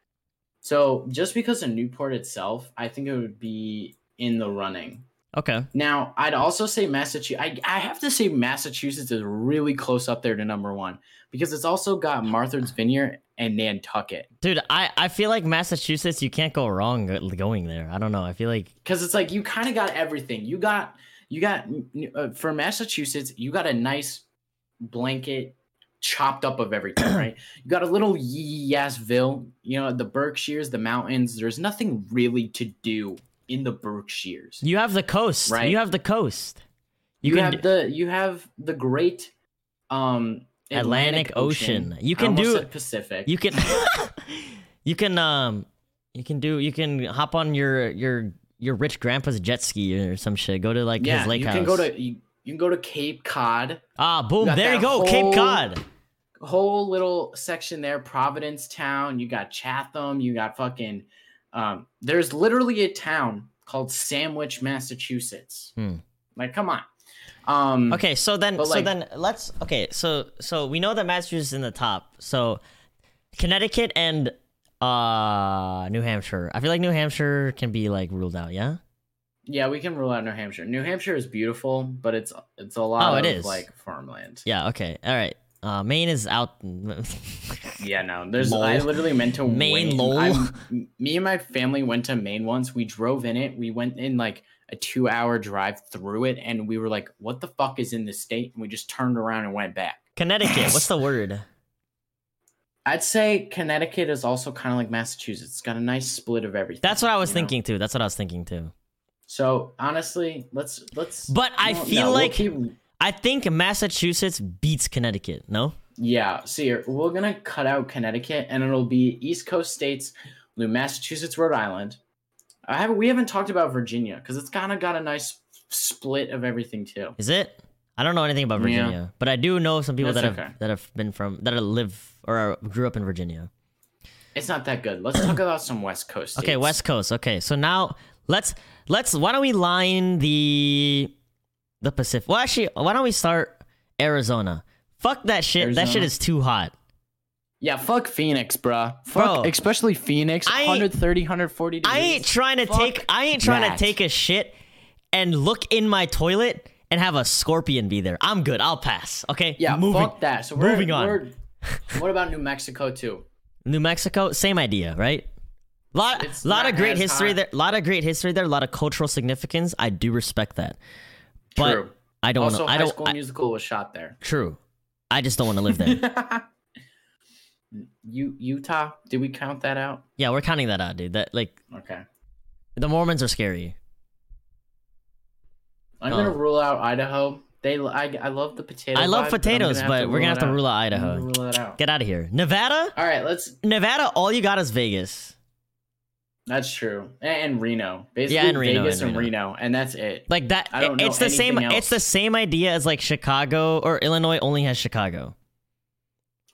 So just because of Newport itself, I think it would be in the running. Okay. Now, I'd also say Massachusetts. I, I have to say Massachusetts is really close up there to number one because it's also got Martha's Vineyard and Nantucket. Dude, I, I feel like Massachusetts, you can't go wrong going there. I don't know. I feel like because it's like you kind of got everything. You got you got uh, for Massachusetts, you got a nice blanket chopped up of everything, right? You got a little Yassville, you know, the Berkshires, the mountains. There's nothing really to do in the Berkshires. you have the coast. Right. You have the coast. You, You, can have the you have the great um Atlantic Ocean. You can do- Pacific. you can you can um you can do you can hop on your your your rich grandpa's jet ski or some shit. Go to like yeah, his lake you house. can go to you, you can go to Cape Cod. ah boom. There you go. Cape Cod. Whole little section there Provincetown you got chatham you got fucking um there's literally a town called sandwich massachusetts Hmm. like come on um Okay, so then But, so like- then let's okay, so so we know that Massachusetts is in the top. So Connecticut and uh New Hampshire. I feel like New Hampshire can be like ruled out, yeah? yeah we can rule out new hampshire new hampshire is beautiful but it's it's a lot Oh, of it is. like farmland Yeah, okay. All right. Uh Maine is out. yeah no there's i literally meant to Maine, wait. lol. I'm- me and my family went to maine once we drove in it we went in like a two hour drive through it and we were like what the fuck is in this state and we just turned around and went back Connecticut, what's the word? I'd say Connecticut is also kind of like Massachusetts. It's got a nice split of everything. That's what I was you know? thinking too. That's what I was thinking too. So honestly, let's let's. But I well, feel no, we'll like keep- I think Massachusetts beats Connecticut, no? yeah. See, we're gonna cut out Connecticut, and it'll be East Coast states. Massachusetts, Rhode Island, I haven't. We haven't talked about Virginia because it's kind of got a nice split of everything too. Is it? I don't know anything about Yeah. Virginia, but I do know some people That's that have okay. that have been from that live or are, grew up in Virginia. It's not that good. Let's talk about some West Coast. Okay. West Coast. Okay, so now let's let's why don't we line the the Pacific? Well, actually, why don't we start Arizona? Fuck that shit. That shit is too hot. Yeah, fuck Phoenix, bruh. Fuck, Bro, especially Phoenix. I ain't- 130, 140 degrees. I ain't trying to Fuck take I ain't trying that. to take a shit and look in my toilet and have a scorpion be there. I'm good. I'll pass. Okay. Yeah, Moving. fuck that. So we're, moving on. we're- what about New Mexico too? New Mexico, same idea, right? Lot, It's lot of great history hot. there. Lot of great history there. A lot of cultural significance. I do respect that, but True. I don't. Also, wanna, I High don't. School I- Musical was shot there. true. I just don't want to live there. U- Utah? Did we count that out? yeah, we're counting that out, dude. That like Okay. the Mormons are scary. I'm Oh. gonna rule out Idaho. They, I, I love the potato. I love vibe, but potatoes, gonna but we're gonna have to rule out out. Idaho. rule out. Get out of here. Nevada, All right, let's. Nevada. All you got is Vegas. That's true. And, and Reno, basically and Reno, Vegas and and Reno. Reno. and that's it. Like that. I don't know it's the same. anything It's the same idea as like Chicago or Illinois only has Chicago.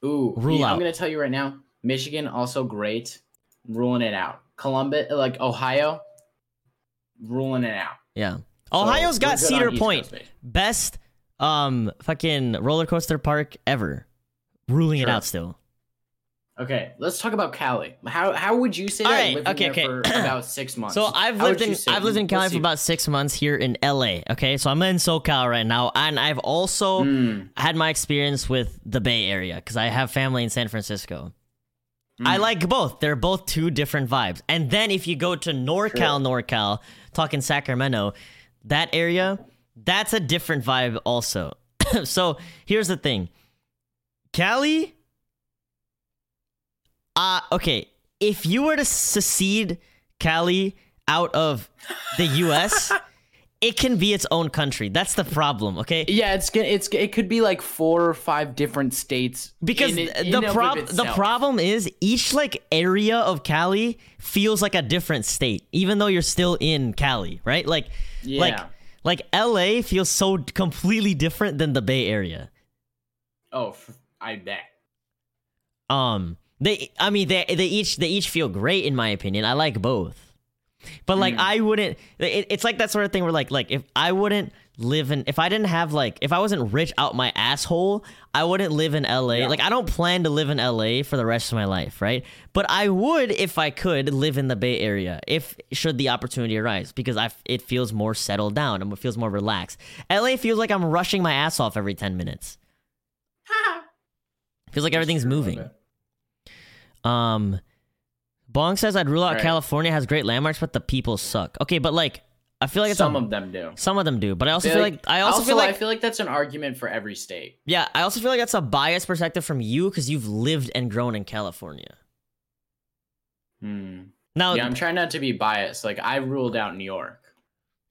Ooh, Rule yeah, out. I'm gonna tell you right now. Michigan also great. Ruling it out. Columbus, like Ohio, ruling it out. Yeah. So, Ohio's we're got Cedar Point, Coast, best um fucking roller coaster park ever, ruling it out still. Okay, let's talk about Cali. How how would you say All that right, living okay, there okay. for about six months? So I've How lived in I've lived in Cali for about six months here in LA. Okay, so I'm in SoCal right now, and I've also Mm, had my experience with the Bay Area because I have family in San Francisco. I mm. like both. They're both two different vibes. And then if you go to NorCal, NorCal, talking Sacramento, that area, that's a different vibe also. so here's the thing. Cali, uh, okay, if you were to secede Cali out of the US, it can be its own country. That's the problem, okay? Yeah, it's it's it could be like four or five different states because in it- the in prob- the problem is each like area of Cali feels like a different state even though you're still in Cali right like like Yeah. like LA feels so completely different than the Bay Area Oh, I bet. um they I mean they they each they each feel great in my opinion. I like both. But like Mm. I wouldn't it, it's like that sort of thing where like like if I wouldn't live in if I didn't have like if I wasn't rich out my asshole I wouldn't live in LA Yeah. like I don't plan to live in LA for the rest of my life right? But I would if I could live in the Bay Area if should the opportunity arise because I it feels more settled down. And it feels more relaxed. LA feels like I'm rushing my ass off every 10 minutes. Feels like everything's moving um, Bong says I'd rule out Right. California has great landmarks, but the people suck. Okay, but like I feel like it's Some a, of them do. some of them do, but I also feel like, I also, feel like I feel like that's an argument for every state. yeah, I also feel like that's a biased perspective from you because you've lived and grown in California. Hmm. Now, Yeah, yeah, I'm trying not to be biased. Like I ruled out New York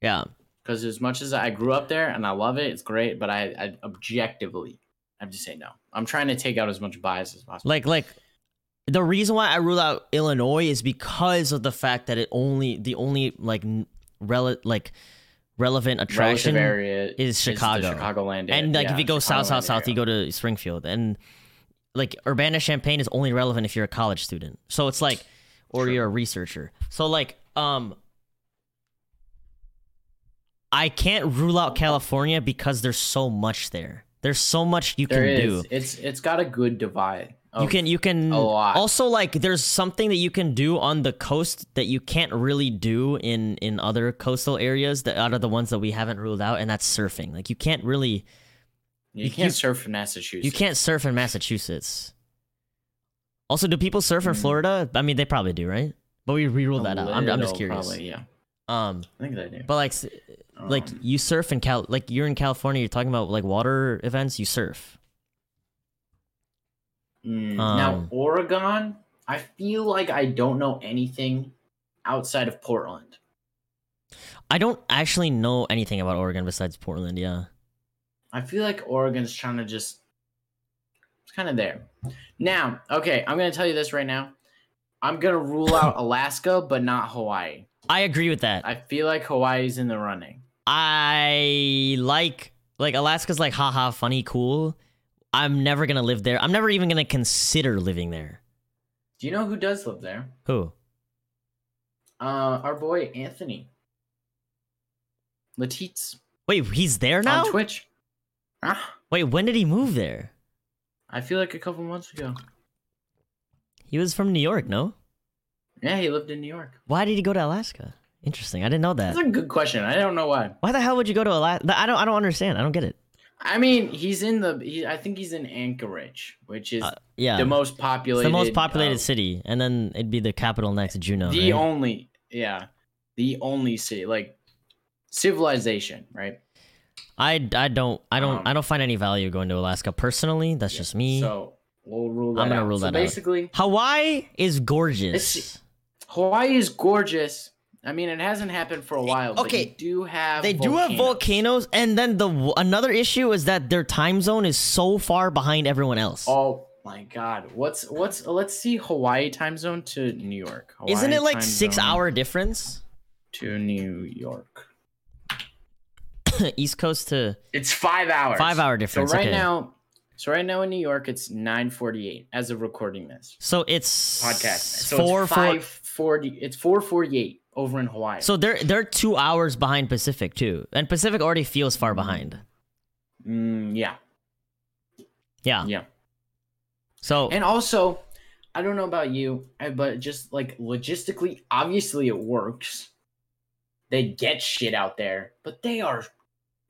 Yeah. because as much as I grew up there and I love it, it's great. But I, I objectively, I have to say no. I'm trying to take out as much bias as possible. like like the reason why I rule out Illinois is because of the fact that it only the only like rel- like relevant attraction area is Chicago. the Chicagoland, and like yeah, if you go south, south, south, you go to Springfield, and like Urbana Champaign is only relevant if you're a college student. So it's like, or True. you're a researcher. So like, um, I can't rule out California because there's so much there. There's so much you There can is. do. It's it's got a good divide. You can you can a lot. also like there's something that you can do on the coast that you can't really do in in other coastal areas that out of the ones that we haven't ruled out, and that's surfing. Like you can't really You, you- can't you- surf in Massachusetts. You can't surf in Massachusetts. Also, do people surf in Mm. Florida? I mean, they probably do, right? But we we ruled that out. I'm, I'm just curious. Probably, yeah, Um, I think they do. but like, s- like Um, you surf in Cal, like you're in California. You're talking about like water events. You surf. Mm, now Um, Oregon, I feel like I don't know anything outside of Portland. I don't actually know anything about Oregon besides Portland. Yeah. I feel like Oregon's trying to just it's kind of there. Now, okay, I'm gonna tell you this right now. I'm gonna rule out Alaska, but not Hawaii. I agree with that. I feel like Hawaii's in the running. I like like Alaska's like haha funny cool. I'm never gonna live there. I'm never even gonna consider living there. Do you know who does live there? Who? Uh, our boy Anthony. Latitz Wait, he's there now? on Twitch. Ah, Wait, when did he move there? I feel like a couple months ago. He was from New York, no? Yeah, he lived in New York. Why did he go to Alaska? Interesting. I didn't know that. That's a good question. I don't know why. Why the hell would you go to Alaska? I don't. I don't understand. I don't get it. I mean, he's in the. He, I think he's in Anchorage, which is Uh, yeah, the most it's populated. the most populated uh, city, and then it'd be the capital next, Juneau. the right? only, yeah, the only city like civilization, right? I, I don't I don't Um, I don't find any value going to Alaska personally. That's just me. So we'll rule that I'm gonna out. rule so that out. basically, Hawaii is gorgeous. Hawaii is gorgeous. I mean, it hasn't happened for a while. Okay, do have They do have volcanoes, and then the another issue is that their time zone is so far behind everyone else. Oh my God, what's what's? Let's see Hawaii time zone to New York. Isn't it like six hour difference? to New York? East Coast to It's five hours. Five hour difference, So right okay. now, so right now in New York, it's nine forty eight as of recording this so it's podcast. So four it's four. five forty. It's four forty eight over in Hawaii. So they're they're two hours behind Pacific too, and Pacific already feels far behind. Mm, yeah, Yeah. yeah. So And also, I don't know about you, but just like logistically, obviously it works. They get shit out there, but they are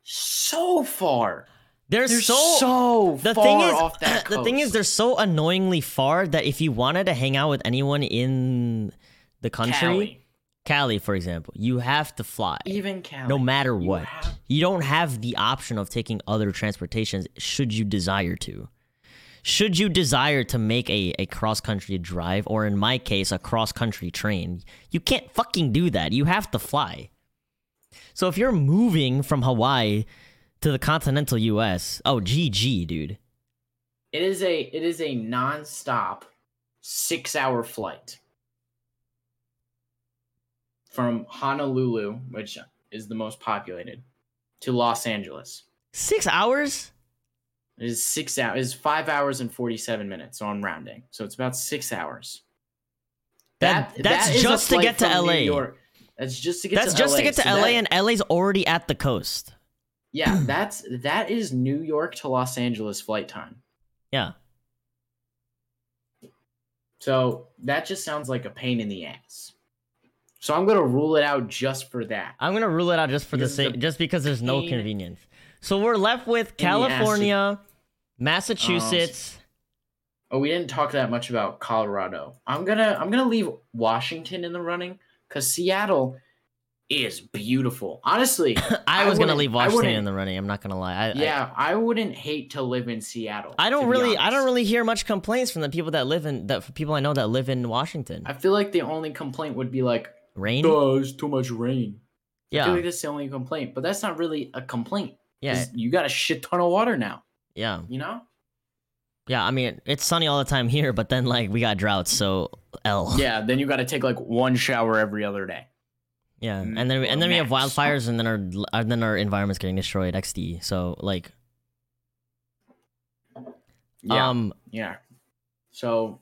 so far. they're, They're so, so, the far thing is off that the thing is they're so annoyingly far that if you wanted to hang out with anyone in the country, Cali, Cali, for example, you have to fly. even Cali, no matter you what. have- You don't have the option of taking other transportations should you desire to. Should you desire to make a, a cross country drive, or in my case, a cross country train, you can't fucking do that. You have to fly. So if you're moving from Hawaii to the continental US, oh GG, dude. It is a it is a non-stop six hour flight from Honolulu, which is the most populated, to Los Angeles. Six hours? It is six hours. Is five hours and forty seven minutes. So I'm rounding. So it's about six hours. That- that's is a just to get to LA. That's just to get That's to just LA. to get to So LA, that- and LA's already at the coast. yeah, that's that is New York to Los Angeles flight time. Yeah. So that just sounds like a pain in the ass. So I'm gonna rule it out just for that. I'm gonna rule it out just for the sake, just because there's no convenience. So we're left with the ass to- California, Massachusetts. Um, oh, we didn't talk that much about Colorado. I'm gonna I'm gonna leave Washington in the running because Seattle is beautiful. Honestly, I I was gonna leave Washington in the running. I'm not gonna lie. I, I- yeah, I, wouldn't hate to live in Seattle. I, don't really, I don't really hear much complaints from the people that live in that people I know that live in Washington. I feel like the only complaint would be like, Rain. "Oh, it's too much rain." Yeah. I feel Yeah, like that's the only complaint, but that's not really a complaint. Yeah. you got a shit ton of water now. yeah, You know? yeah. I mean, it's sunny all the time here, but then like we got droughts, so L. Yeah. Then you got to take like one shower every other day. Yeah, Mm, and then and or then we have wildfires, and then our and then our environment's getting destroyed. XD. So like, Yeah. um, Yeah. So,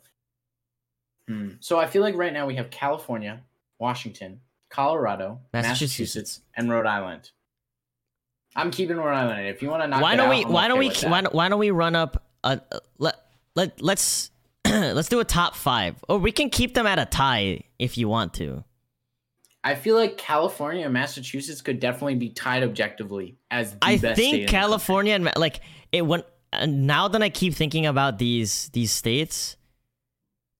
hmm. so I feel like right now we have California, Washington, Colorado, Massachusetts. Massachusetts, and Rhode Island. I'm keeping Rhode Island. If you want to knock why it don't out, we why don't we why don't, why don't we run up a let let let's let's do a top five or we can keep them at a tie if you want to I feel like California and Massachusetts could definitely be tied objectively as the i think california and like it went and now that i keep thinking about these these states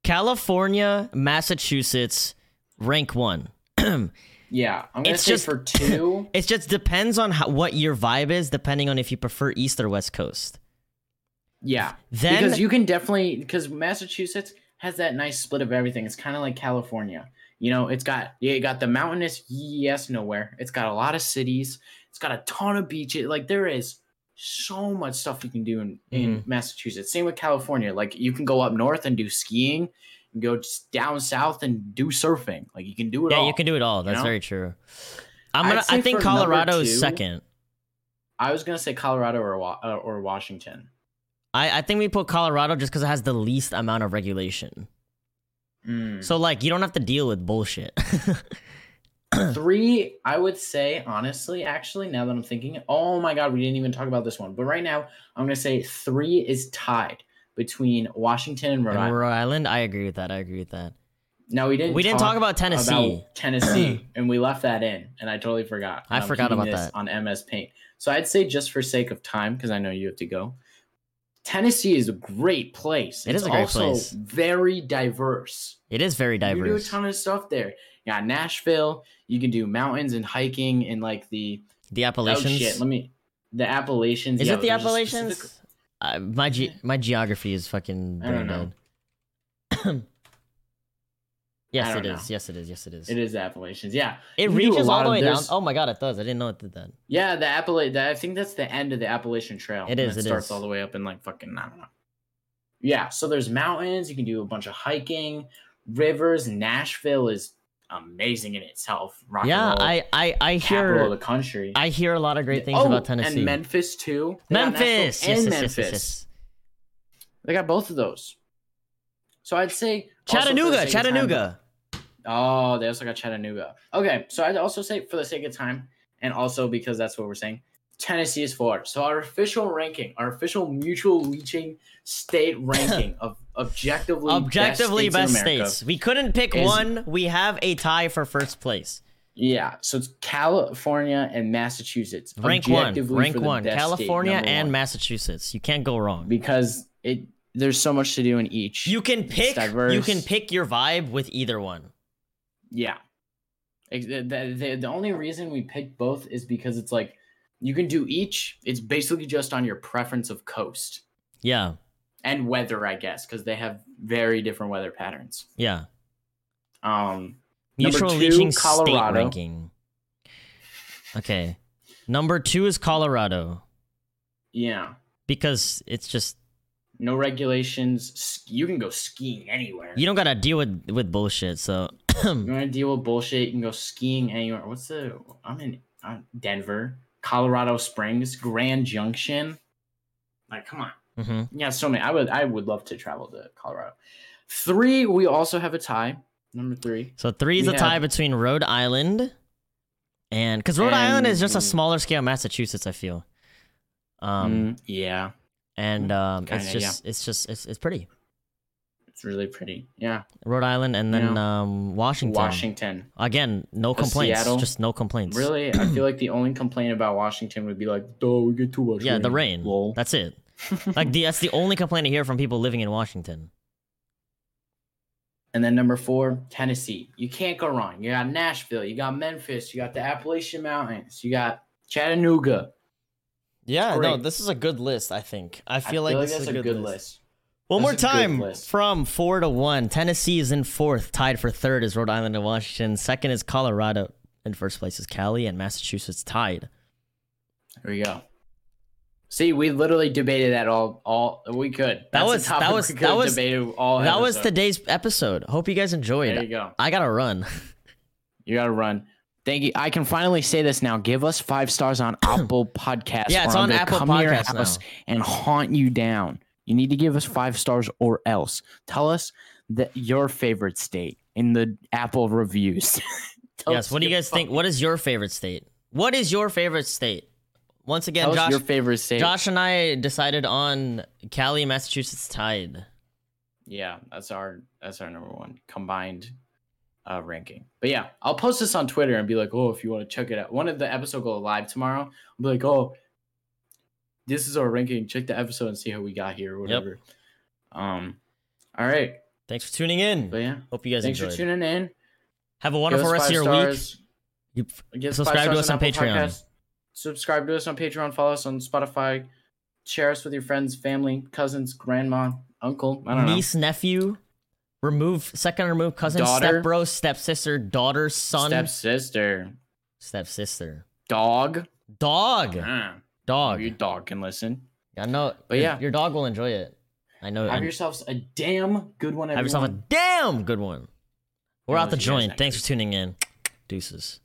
california massachusetts rank one. Yeah, I'm gonna It's say just- for two. it just depends on how, what your vibe is depending on if you prefer east or west coast yeah, then because you can definitely because Massachusetts has that nice split of everything. It's kind of like California. You know, it's got yeah, it got the mountainous yes nowhere. It's got a lot of cities. It's got a ton of beaches. Like there is so much stuff you can do in, in Mm-hmm. Massachusetts. Same with California. Like you can go up north and do skiing, You go just down south and do surfing. Like you can do it Yeah, all. you can do it all. That's know? very true. I'm gonna. I think for number Colorado is two- second. I was gonna say Colorado or uh, or Washington. I, I think we put Colorado just because it has the least amount of regulation. Mm. So like you don't have to deal with bullshit. Three, I would say, honestly, actually, now that I'm thinking, oh my god, we didn't even talk about this one. But right now, I'm gonna say three is tied between Washington and Rhode And Island. Rhode Island, I agree with that. I agree with that. No, we didn't. We didn't talk about Tennessee. about Tennessee, hmm. and we left that in, and I totally forgot. I I'm forgot about this that. on MS Paint. So I'd say, just for sake of time, because I know you have to go. Tennessee is a great place. It it's is a great also place. very diverse. It is very diverse. You do a ton of stuff there. You got Nashville. You can do mountains and hiking in like the The oh Appalachians. shit. Let me the Appalachians. is yeah, it the Appalachians? Uh, my ge- my geography is fucking brain know. dead. yes, it don't is. Yes, it is. Yes, it is. It is the Appalachians. Yeah, It You can do a reaches all the way down. Oh my god, it does. I didn't know it did that. Yeah, the Appala- that I think that's the end of the Appalachian Trail. It is, It it starts is. all the way up in like fucking I don't know. Yeah, so there's mountains. You can do a bunch of hiking, rivers. Nashville is amazing in itself. Rock Yeah, roll, I I I hear the country. I hear a lot of great things Oh, about Tennessee. and Memphis too. They Memphis, and yes, yes, Memphis. yes, yes, yes. They got both of those. So I'd say the Chattanooga, time- Chattanooga. Oh, they also got Chattanooga. Okay, so I'd also say for the sake of time, and also because that's what we're saying, Tennessee is four. So our official ranking, our official mutual leeching state ranking of objectively Objectively best best states. America. states. We couldn't pick is- one. We have a tie for first place. Yeah, so it's California and Massachusetts. Rank one. Rank one. best state, California and one. Massachusetts. You can't go wrong. because it there's so much to do in each. You can pick. You can pick your vibe with either one. Yeah. The, the, the only reason we picked both is because it's like you can do each. It's basically just on your preference of coast Yeah. and weather, I guess, because they have very different weather patterns. Yeah. Um, Number Mutual two, reaching state Colorado. ranking. Okay. Number two is Colorado yeah, because it's just no regulations. You can go skiing anywhere. you don't gotta deal with with bullshit. So You want to deal with bullshit? You can go skiing anywhere. What's the? I'm in uh, Denver, Colorado Springs, Grand Junction. Like, come on. Mm-hmm. Yeah, so many. I would I would love to travel to Colorado. Three, we also have a tie. Number three. so three is We a tie have- between Rhode Island and because Rhode And- Island is just a smaller scale Massachusetts. I feel. Um Mm, yeah, and um it's kinda, just it's just it's it's pretty. It's really pretty. Yeah, Rhode Island and then um Washington. Washington. Again, no complaints. Seattle. Just no complaints. Really, I feel like the only complaint about Washington would be like, "Oh, we get too much." Yeah, the rain. Lol. That's it. Like the that's the only complaint I hear from people living in Washington. And then number four, Tennessee. You can't go wrong. You got Nashville. You got Memphis. You got the Appalachian Mountains. You got Chattanooga. Yeah, no, this is a good list. I think. I I feel like this is a good, list. One more time from four to one. Tennessee is in fourth, tied for third is Rhode Island and Washington. Second is Colorado. In first place is Cali and Massachusetts tied. There we go. See, we literally debated that all. All we could. That's a was- that topic was- that was- debated all. that was today's episode. Hope you guys enjoyed. There you go. I gotta run. You gotta run. Thank you. I can finally say this now. Give us five stars on Apple Podcasts. Yeah, it's on Apple Podcasts now. and haunt you down. You need to give us five stars or else. Tell us that your favorite state in the Apple reviews. Yes. What do you your guys think? What is your favorite state? What is your favorite state? Once again, Tell Josh. your favorite state. Josh and I decided on Cali, Massachusetts tied. Yeah, that's our that's our number one combined uh, ranking. But yeah, I'll post this on Twitter and be like, oh, if you want to check it out. One of the episode go live tomorrow. I'll be like, oh, this is our ranking. Check the episode and see how we got here or whatever. Um, all right. Thanks for tuning in. But yeah, Hope you guys thanks enjoyed. for tuning in. Have a wonderful rest of your stars. week. You- Subscribe to us on Apple Patreon. Podcasts. Subscribe to us on Patreon. Follow us on Spotify. Share us with your friends, family, cousins, grandma, uncle. I don't know. niece, nephew, remove second remove cousin, Daughter. step bro, stepsister, daughter, son, Stepsister. stepsister, Dog. dog, Ah. Dog. Your dog can listen. I know, But your- yeah. your dog will enjoy it. I know. Have yourselves a damn good one, everyone. have yourself a damn good one. We're out the let you guys joint. Thanks for tuning in. Deuces.